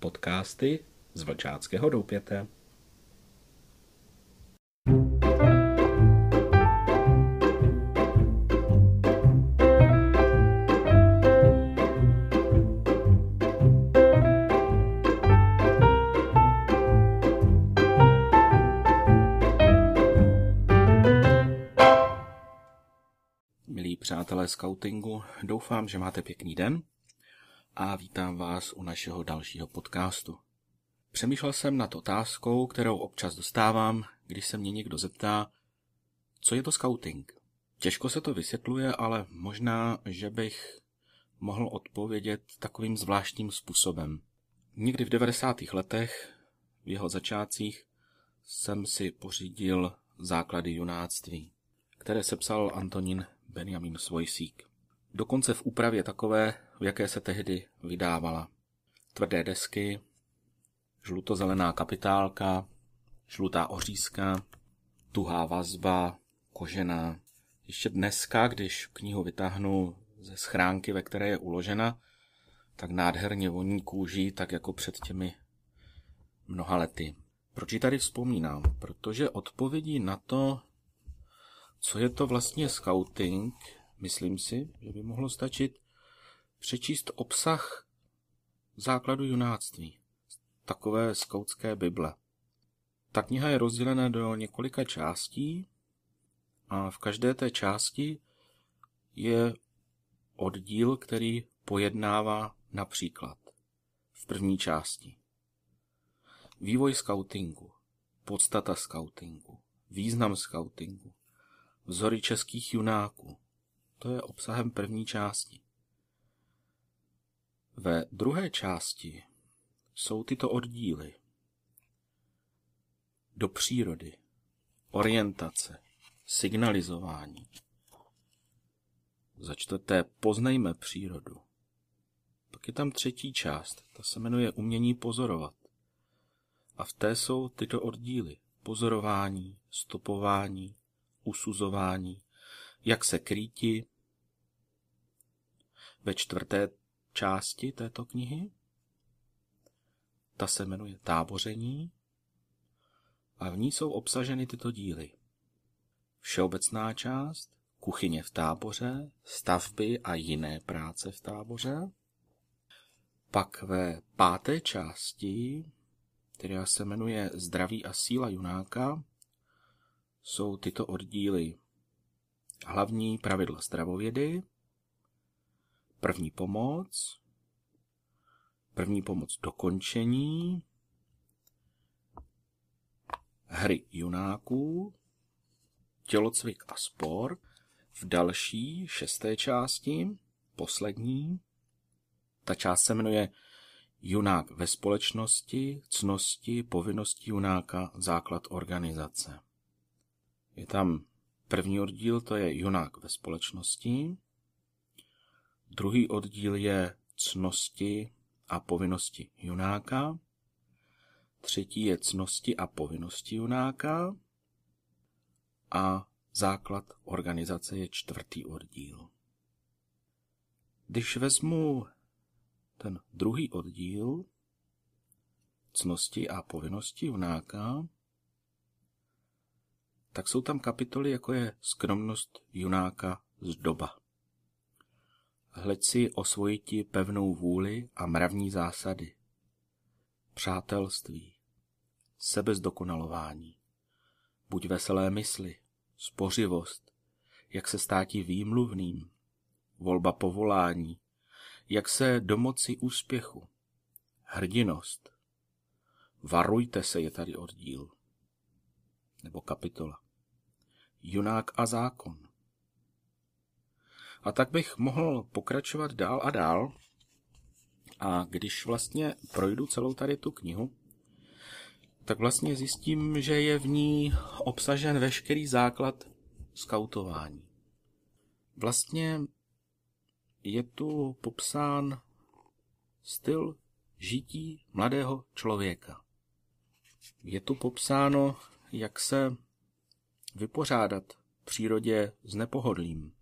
Podcasty z Vlčáckého doupěte. Milí přátelé skautingu, doufám, že máte pěkný den a vítám vás u našeho dalšího podcastu. Přemýšlel jsem nad otázkou, kterou občas dostávám, když se mě někdo zeptá, co je to scouting. Těžko se to vysvětluje, ale možná, že bych mohl odpovědět takovým zvláštním způsobem. Někdy v 90. letech, v jeho začátcích, jsem si pořídil základy junáctví, které sepsal Antonín Benjamin Svojsík. Dokonce v úpravě takové, v jaké se tehdy vydávala. Tvrdé desky, žlutozelená kapitálka, žlutá ořízka, tuhá vazba, kožená. Ještě dneska, když knihu vytáhnu ze schránky, ve které je uložena, tak nádherně voní kůží, tak jako před těmi mnoha lety. Proč ji tady vzpomínám? Protože odpovědí na to, co je to vlastně scouting, myslím si, že by mohlo stačit přečíst obsah základu junáctví, takové skautské bible. Ta kniha je rozdělena do několika částí a v každé té části je oddíl, který pojednává například v první části vývoj skautingu, podstata skautingu, význam skautingu, vzory českých junáků. To je obsahem první části. Ve druhé části jsou tyto oddíly. Do přírody, orientace, signalizování. Za čtvrté poznejme přírodu. Pak je tam třetí část, ta se jmenuje umění pozorovat. A v té jsou tyto oddíly. Pozorování, stopování, usuzování, jak se krýti. Ve čtvrté části této knihy, ta se jmenuje Táboření a v ní jsou obsaženy tyto díly. Všeobecná část, kuchyně v táboře, stavby a jiné práce v táboře. Pak ve páté části, která se jmenuje Zdraví a síla junáka, jsou tyto oddíly. Hlavní pravidla zdravovědy, první pomoc, první pomoc dokončení, hry junáků, tělocvik a sport, v další šesté části, poslední, ta část se jmenuje Junák ve společnosti, cnosti, povinnosti junáka, základ organizace. Je tam první oddíl, to je junák ve společnosti. Druhý oddíl je cnosti a povinnosti junáka. Třetí je cnosti a povinnosti junáka. A základ organizace je čtvrtý oddíl. Když vezmu ten druhý oddíl, cnosti a povinnosti junáka, tak jsou tam kapitoly, jako je skromnost junáka z doba. Hleď si osvojiti pevnou vůli a mravní zásady. Přátelství. Sebezdokonalování. Buď veselé mysli. Spořivost. Jak se státí výmluvným. Volba povolání. Jak se domoci úspěchu. Hrdinost. Varujte se je tady oddíl. Nebo kapitola junák a zákon. A tak bych mohl pokračovat dál a dál. A když vlastně projdu celou tady tu knihu, tak vlastně zjistím, že je v ní obsažen veškerý základ skautování. Vlastně je tu popsán styl žití mladého člověka. Je tu popsáno, jak se vypořádat v přírodě s nepohodlím,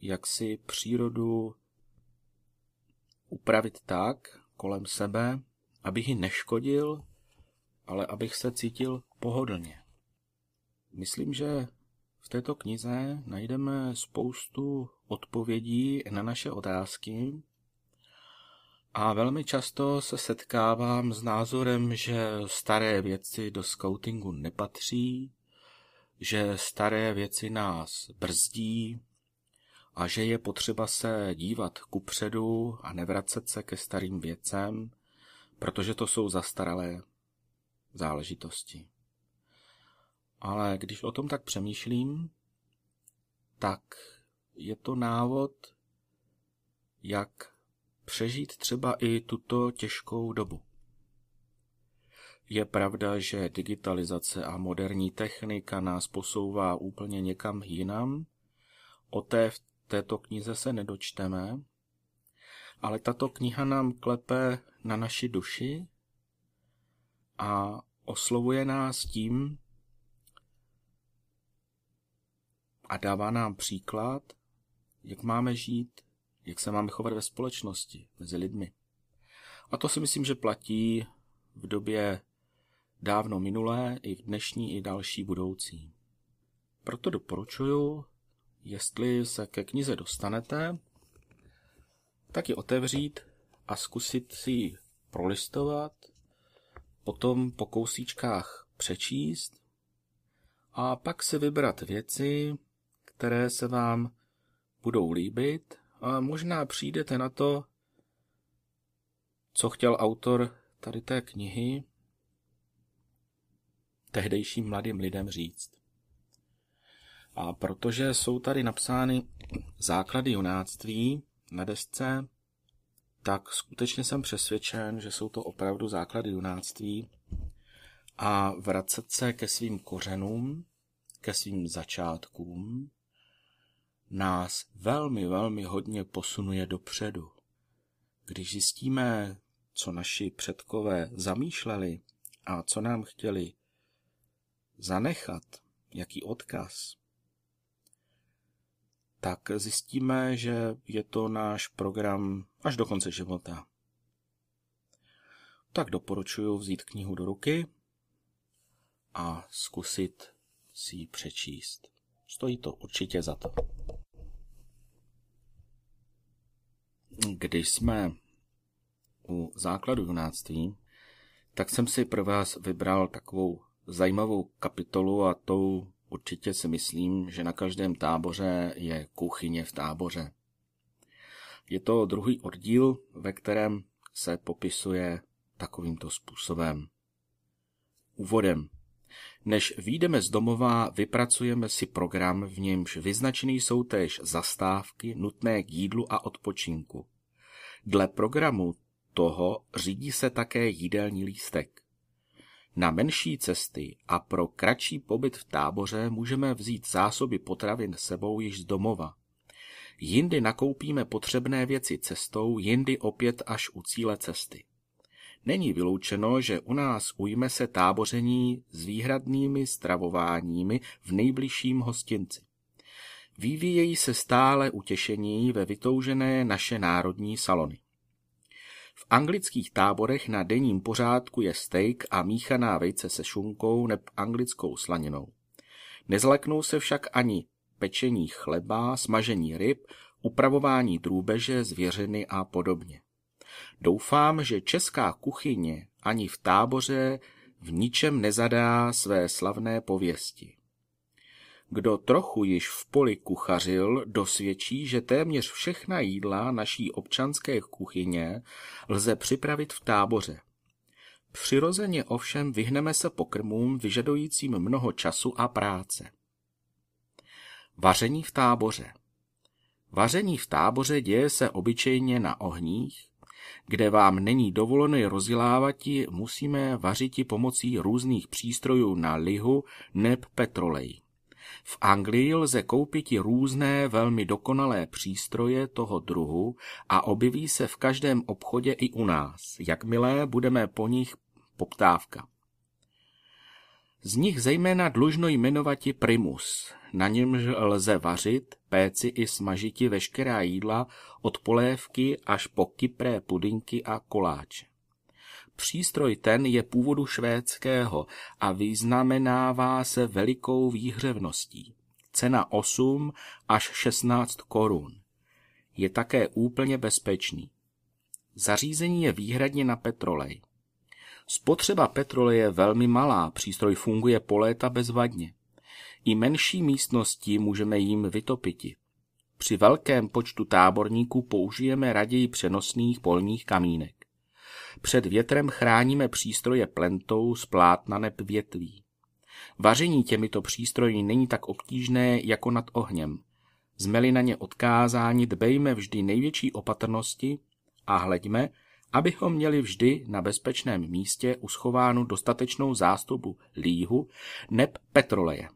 jak si přírodu upravit tak kolem sebe, abych ji neškodil, ale abych se cítil pohodlně. Myslím, že v této knize najdeme spoustu odpovědí na naše otázky a velmi často se setkávám s názorem, že staré věci do scoutingu nepatří, že staré věci nás brzdí a že je potřeba se dívat kupředu a nevracet se ke starým věcem, protože to jsou zastaralé záležitosti. Ale když o tom tak přemýšlím, tak je to návod, jak přežít třeba i tuto těžkou dobu. Je pravda, že digitalizace a moderní technika nás posouvá úplně někam jinam. O té v této knize se nedočteme, ale tato kniha nám klepe na naši duši a oslovuje nás tím a dává nám příklad, jak máme žít, jak se máme chovat ve společnosti, mezi lidmi. A to si myslím, že platí v době dávno minulé, i v dnešní, i další budoucí. Proto doporučuji, jestli se ke knize dostanete, tak ji otevřít a zkusit si ji prolistovat, potom po kousíčkách přečíst a pak si vybrat věci, které se vám budou líbit a možná přijdete na to, co chtěl autor tady té knihy tehdejším mladým lidem říct. A protože jsou tady napsány základy junáctví na desce, tak skutečně jsem přesvědčen, že jsou to opravdu základy junáctví a vracet se ke svým kořenům, ke svým začátkům, nás velmi, velmi hodně posunuje dopředu. Když zjistíme, co naši předkové zamýšleli a co nám chtěli zanechat, jaký odkaz, tak zjistíme, že je to náš program až do konce života. Tak doporučuji vzít knihu do ruky a zkusit si ji přečíst. Stojí to určitě za to. Když jsme u základu junáctví, tak jsem si pro vás vybral takovou zajímavou kapitolu a tou určitě si myslím, že na každém táboře je kuchyně v táboře. Je to druhý oddíl, ve kterém se popisuje takovýmto způsobem. Úvodem. Než výjdeme z domova, vypracujeme si program, v němž vyznačený jsou též zastávky nutné k jídlu a odpočinku. Dle programu toho řídí se také jídelní lístek. Na menší cesty a pro kratší pobyt v táboře můžeme vzít zásoby potravin sebou již z domova. Jindy nakoupíme potřebné věci cestou, jindy opět až u cíle cesty. Není vyloučeno, že u nás ujme se táboření s výhradnými stravováními v nejbližším hostinci. Vyvíjejí se stále utěšení ve vytoužené naše národní salony. V anglických táborech na denním pořádku je steak a míchaná vejce se šunkou nebo anglickou slaninou. Nezleknou se však ani pečení chleba, smažení ryb, upravování drůbeže, zvěřiny a podobně. Doufám, že česká kuchyně ani v táboře v ničem nezadá své slavné pověsti. Kdo trochu již v poli kuchařil, dosvědčí, že téměř všechna jídla naší občanské kuchyně lze připravit v táboře. Přirozeně ovšem vyhneme se pokrmům vyžadujícím mnoho času a práce. Vaření v táboře Vaření v táboře děje se obyčejně na ohních, kde vám není dovoleno rozdělávati, musíme vařiti pomocí různých přístrojů na lihu neb petrolej. V Anglii lze koupit různé velmi dokonalé přístroje toho druhu a objeví se v každém obchodě i u nás, jakmile budeme po nich poptávka. Z nich zejména dlužno jmenovati primus, na němž lze vařit, péci i smažiti veškerá jídla od polévky až po kypré pudinky a koláče. Přístroj ten je původu švédského a vyznamenává se velikou výhřevností. Cena 8 až 16 korun. Je také úplně bezpečný. Zařízení je výhradně na petrolej. Spotřeba petroleje je velmi malá, přístroj funguje po léta bezvadně. I menší místnosti můžeme jim vytopiti. Při velkém počtu táborníků použijeme raději přenosných polních kamínek. Před větrem chráníme přístroje plentou z plátna neb větví. Vaření těmito přístroji není tak obtížné jako nad ohněm. Zmeli na ně odkázáni, dbejme vždy největší opatrnosti a hleďme, abychom měli vždy na bezpečném místě uschovánu dostatečnou zástupu líhu neb petroleje.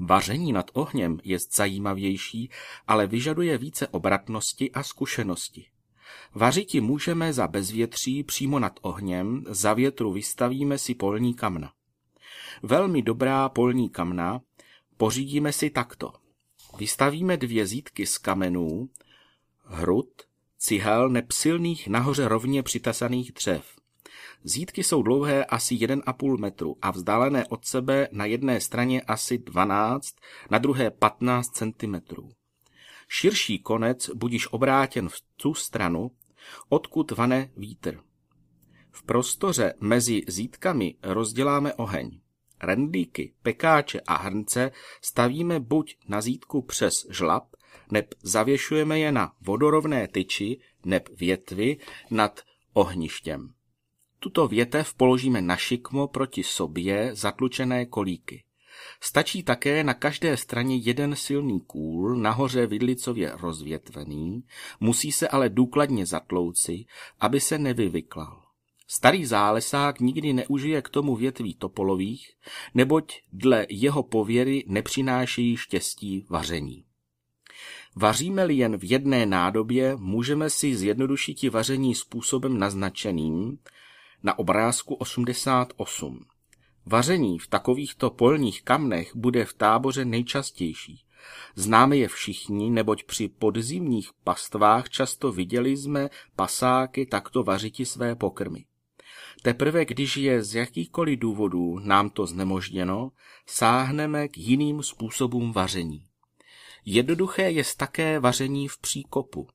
Vaření nad ohněm je zajímavější, ale vyžaduje více obratnosti a zkušenosti. Vařiti můžeme za bezvětří přímo nad ohněm, za větru vystavíme si polní kamna. Velmi dobrá polní kamna pořídíme si takto. Vystavíme dvě zítky z kamenů, hrud, cihel nepsilných nahoře rovně přitasaných dřev. Zítky jsou dlouhé asi 1,5 metru a vzdálené od sebe na jedné straně asi 12, na druhé 15 cm. Širší konec budíš obrátěn v tu stranu, odkud vane vítr. V prostoře mezi zítkami rozděláme oheň. Rendlíky, pekáče a hrnce stavíme buď na zítku přes žlab, neb zavěšujeme je na vodorovné tyči, neb větvy nad ohništěm. Tuto větev položíme na šikmo proti sobě zatlučené kolíky. Stačí také na každé straně jeden silný kůl, nahoře vidlicově rozvětvený, musí se ale důkladně zatlouci, aby se nevyvyklal. Starý zálesák nikdy neužije k tomu větví topolových, neboť dle jeho pověry nepřinášejí štěstí vaření. Vaříme-li jen v jedné nádobě, můžeme si zjednodušit vaření způsobem naznačeným na obrázku 88. Vaření v takovýchto polních kamnech bude v táboře nejčastější. Známe je všichni, neboť při podzimních pastvách často viděli jsme pasáky takto vařiti své pokrmy. Teprve když je z jakýchkoliv důvodů nám to znemožněno, sáhneme k jiným způsobům vaření. Jednoduché je také vaření v příkopu.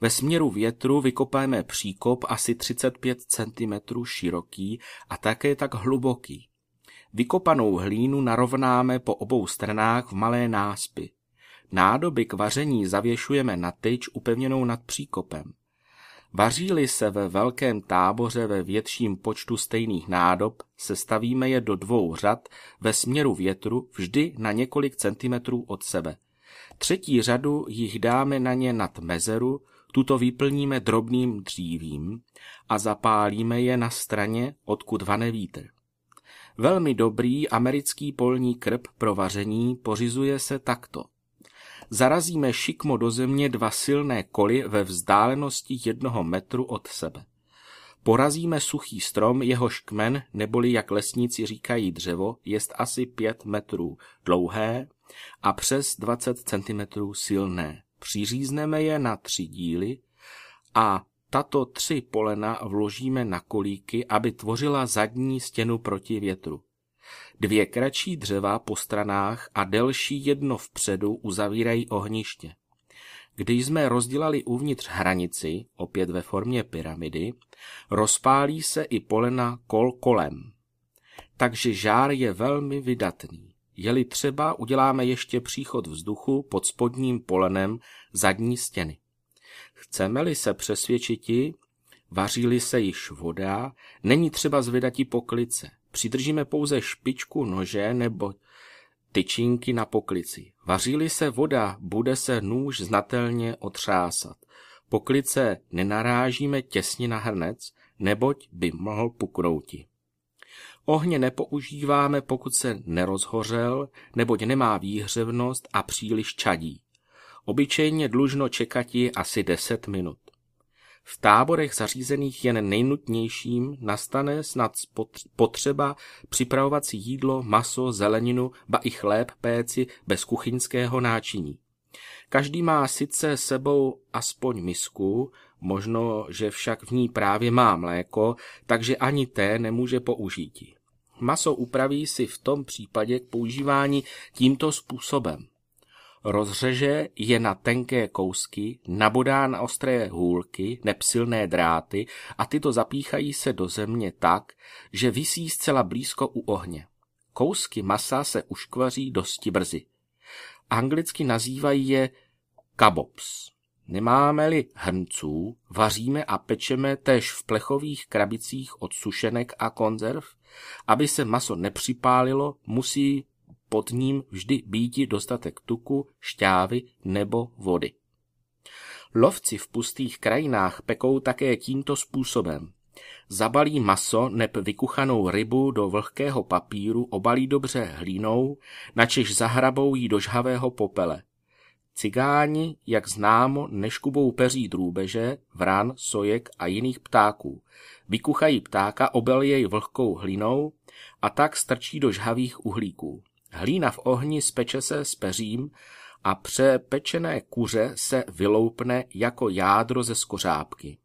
Ve směru větru vykopáme příkop asi 35 cm široký a také tak hluboký. Vykopanou hlínu narovnáme po obou stranách v malé náspy. Nádoby k vaření zavěšujeme na tyč upevněnou nad příkopem. Vaří-li se ve velkém táboře ve větším počtu stejných nádob, sestavíme je do dvou řad ve směru větru vždy na několik centimetrů od sebe. Třetí řadu jich dáme na ně nad mezeru, tuto vyplníme drobným dřívím a zapálíme je na straně, odkud vane vítr. Velmi dobrý americký polní krb pro vaření pořizuje se takto. Zarazíme šikmo do země dva silné koly ve vzdálenosti jednoho metru od sebe. Porazíme suchý strom, jehož kmen, neboli jak lesníci říkají dřevo, jest asi pět metrů dlouhé a přes 20 cm silné. Přiřízneme je na tři díly a tato tři polena vložíme na kolíky, aby tvořila zadní stěnu proti větru. Dvě kratší dřeva po stranách a delší jedno vpředu uzavírají ohniště. Když jsme rozdělali uvnitř hranici, opět ve formě pyramidy, rozpálí se i polena kol kolem. Takže žár je velmi vydatný. Jeli třeba, uděláme ještě příchod vzduchu pod spodním polenem zadní stěny. Chceme-li se přesvědčiti, vaří se již voda, není třeba zvedati poklice. Přidržíme pouze špičku nože nebo tyčinky na poklici. vaří se voda, bude se nůž znatelně otřásat. Poklice nenarážíme těsně na hrnec, neboť by mohl pukrouti. Ohně nepoužíváme, pokud se nerozhořel, neboť nemá výhřevnost a příliš čadí. Obyčejně dlužno čekati asi 10 minut. V táborech zařízených jen nejnutnějším nastane snad potřeba připravovat si jídlo, maso, zeleninu, ba i chléb péci bez kuchyňského náčiní. Každý má sice sebou aspoň misku, Možno, že však v ní právě má mléko, takže ani té nemůže použít. Maso upraví si v tom případě k používání tímto způsobem. Rozřeže je na tenké kousky, nabodá na ostré hůlky, nepsilné dráty a tyto zapíchají se do země tak, že visí zcela blízko u ohně. Kousky masa se uškvaří dosti brzy. Anglicky nazývají je kabobs. Nemáme-li hrnců, vaříme a pečeme též v plechových krabicích od sušenek a konzerv. Aby se maso nepřipálilo, musí pod ním vždy býti dostatek tuku, šťávy nebo vody. Lovci v pustých krajinách pekou také tímto způsobem. Zabalí maso neb vykuchanou rybu do vlhkého papíru, obalí dobře hlínou, načež zahrabou jí do žhavého popele. Cigáni, jak známo, neškubou peří drůbeže, vran, sojek a jiných ptáků. Vykuchají ptáka, obel jej vlhkou hlinou a tak strčí do žhavých uhlíků. Hlína v ohni speče se s peřím a přepečené kuře se vyloupne jako jádro ze skořápky.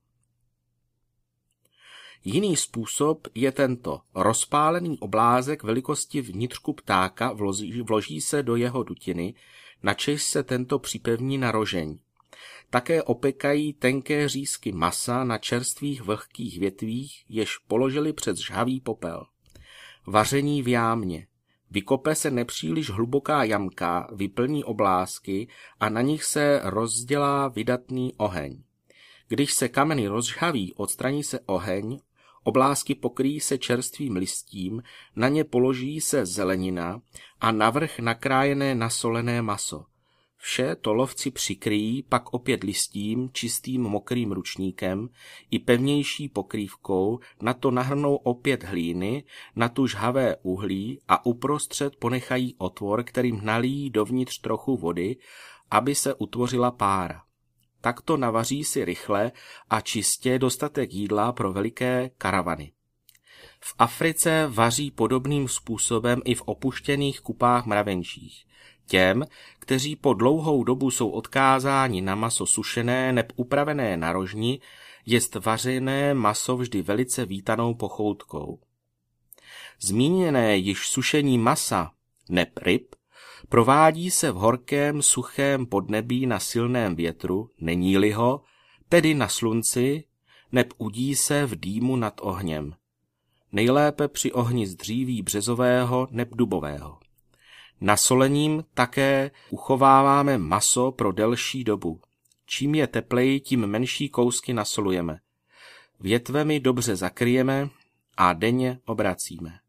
Jiný způsob je tento. Rozpálený oblázek velikosti vnitřku ptáka vloží, vloží se do jeho dutiny, načež se tento připevní na rožeň. Také opekají tenké řízky masa na čerstvých vlhkých větvích, jež položili před žhavý popel. Vaření v jámě. Vykope se nepříliš hluboká jamka, vyplní oblázky a na nich se rozdělá vydatný oheň. Když se kameny rozžhaví, odstraní se oheň, oblázky pokryjí se čerstvým listím, na ně položí se zelenina a navrch nakrájené nasolené maso. Vše to lovci přikryjí pak opět listím, čistým mokrým ručníkem i pevnější pokrývkou, na to nahrnou opět hlíny, na tu žhavé uhlí a uprostřed ponechají otvor, kterým nalíjí dovnitř trochu vody, aby se utvořila pára. Takto navaří si rychle a čistě dostatek jídla pro veliké karavany. V Africe vaří podobným způsobem i v opuštěných kupách mravenčích. Těm, kteří po dlouhou dobu jsou odkázáni na maso sušené neb upravené na rožni, jest vařené maso vždy velice vítanou pochoutkou. Zmíněné již sušení masa, neb ryb, provádí se v horkém, suchém podnebí na silném větru, není-li ho, tedy na slunci, neb udí se v dýmu nad ohněm. Nejlépe při ohni z dříví březového neb dubového. Nasolením také uchováváme maso pro delší dobu. Čím je teplej, tím menší kousky nasolujeme. Větvemi dobře zakryjeme a denně obracíme.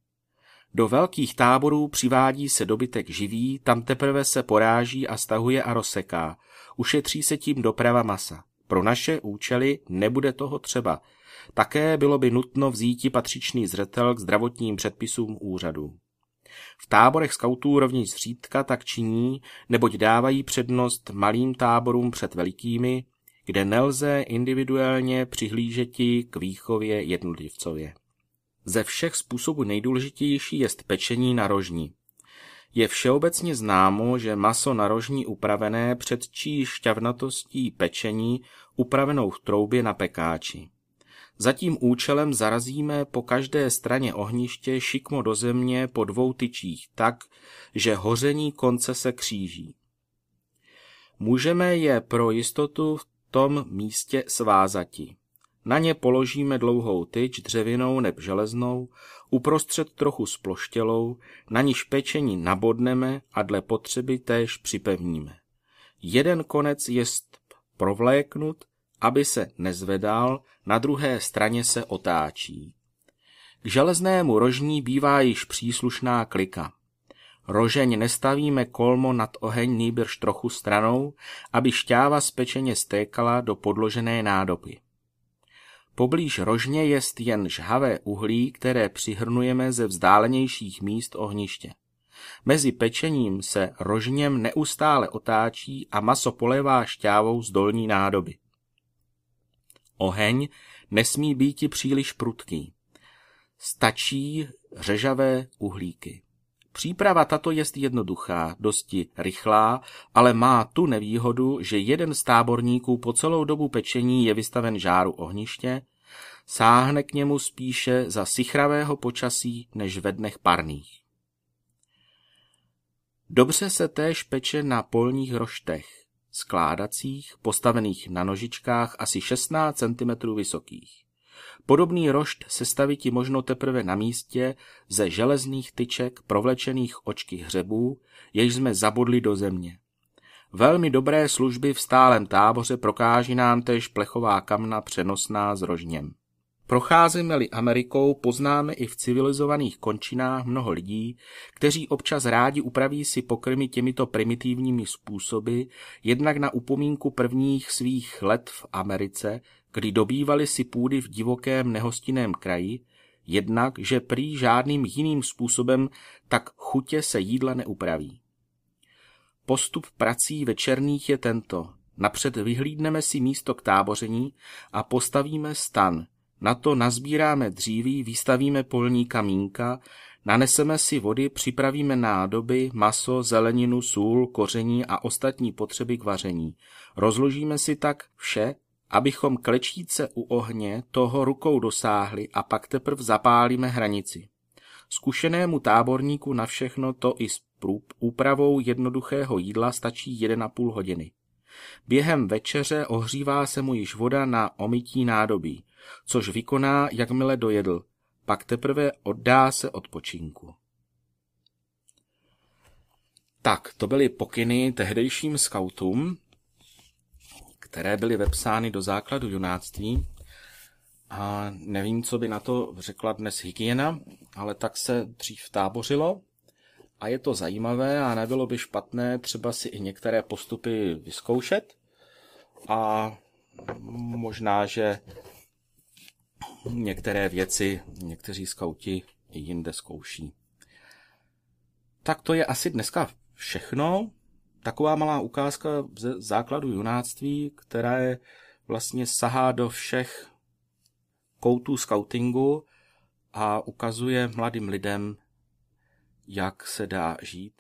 Do velkých táborů přivádí se dobytek živý, tam teprve se poráží a stahuje a rozseká. Ušetří se tím doprava masa. Pro naše účely nebude toho třeba. Také bylo by nutno vzíti patřičný zřetel k zdravotním předpisům úřadu. V táborech skautů rovněž zřídka tak činí, neboť dávají přednost malým táborům před velikými, kde nelze individuálně přihlížeti k výchově jednotlivcově. Ze všech způsobů nejdůležitější jest pečení na rožní. Je všeobecně známo, že maso na rožní upravené předčí šťavnatostí pečení upravenou v troubě na pekáči. Za tím účelem zarazíme po každé straně ohniště šikmo do země po dvou tyčích tak, že hoření konce se kříží. Můžeme je pro jistotu v tom místě svázati. Na ně položíme dlouhou tyč dřevěnou neb železnou, uprostřed trochu sploštělou, na níž pečení nabodneme a dle potřeby též připevníme. Jeden konec jest provléknut, aby se nezvedal, na druhé straně se otáčí. K železnému rožní bývá již příslušná klika. Rožeň nestavíme kolmo nad oheň nýbrž trochu stranou, aby šťáva spečeně stékala do podložené nádoby. Poblíž rožně jest jen žhavé uhlí, které přihrnujeme ze vzdálenějších míst ohniště. Mezi pečením se rožněm neustále otáčí a maso polevá šťávou z dolní nádoby. Oheň nesmí být příliš prudký. Stačí řežavé uhlíky. Příprava tato je jednoduchá, dosti rychlá, ale má tu nevýhodu, že jeden z táborníků po celou dobu pečení je vystaven žáru ohniště, sáhne k němu spíše za sichravého počasí než ve dnech parných. Dobře se též peče na polních roštech, skládacích, postavených na nožičkách asi 16 cm vysokých. Podobný rošt sestaviti možno teprve na místě ze železných tyček provlečených očky hřebů, jež jsme zabodli do země. Velmi dobré služby v stálem táboře prokáží nám též plechová kamna přenosná s rožněm. Procházíme-li Amerikou, poznáme i v civilizovaných končinách mnoho lidí, kteří občas rádi upraví si pokrmy těmito primitivními způsoby, jednak na upomínku prvních svých let v Americe, kdy dobývali si půdy v divokém nehostinném kraji, jednak, že prý žádným jiným způsobem tak chutě se jídla neupraví. Postup prací večerních je tento. Napřed vyhlídneme si místo k táboření a postavíme stan. Na to nazbíráme dříví, vystavíme polní kamínka, naneseme si vody, připravíme nádoby, maso, zeleninu, sůl, koření a ostatní potřeby k vaření. Rozložíme si tak vše abychom klečíce u ohně toho rukou dosáhli a pak teprv zapálíme hranici. Zkušenému táborníku na všechno to i s úpravou jednoduchého jídla stačí 1,5 hodiny. Během večeře ohřívá se mu již voda na omytí nádobí, což vykoná, jakmile dojedl, pak teprve oddá se odpočinku. Tak, to byly pokyny tehdejším skautům, které byly vepsány do základu junáctví. A nevím, co by na to řekla dnes hygiena, ale tak se dřív tábořilo a je to zajímavé a nebylo by špatné třeba si i některé postupy vyzkoušet a možná, že některé věci někteří skauti jinde zkouší. Tak to je asi dneska všechno taková malá ukázka ze základu junáctví, která je vlastně sahá do všech koutů scoutingu a ukazuje mladým lidem, jak se dá žít.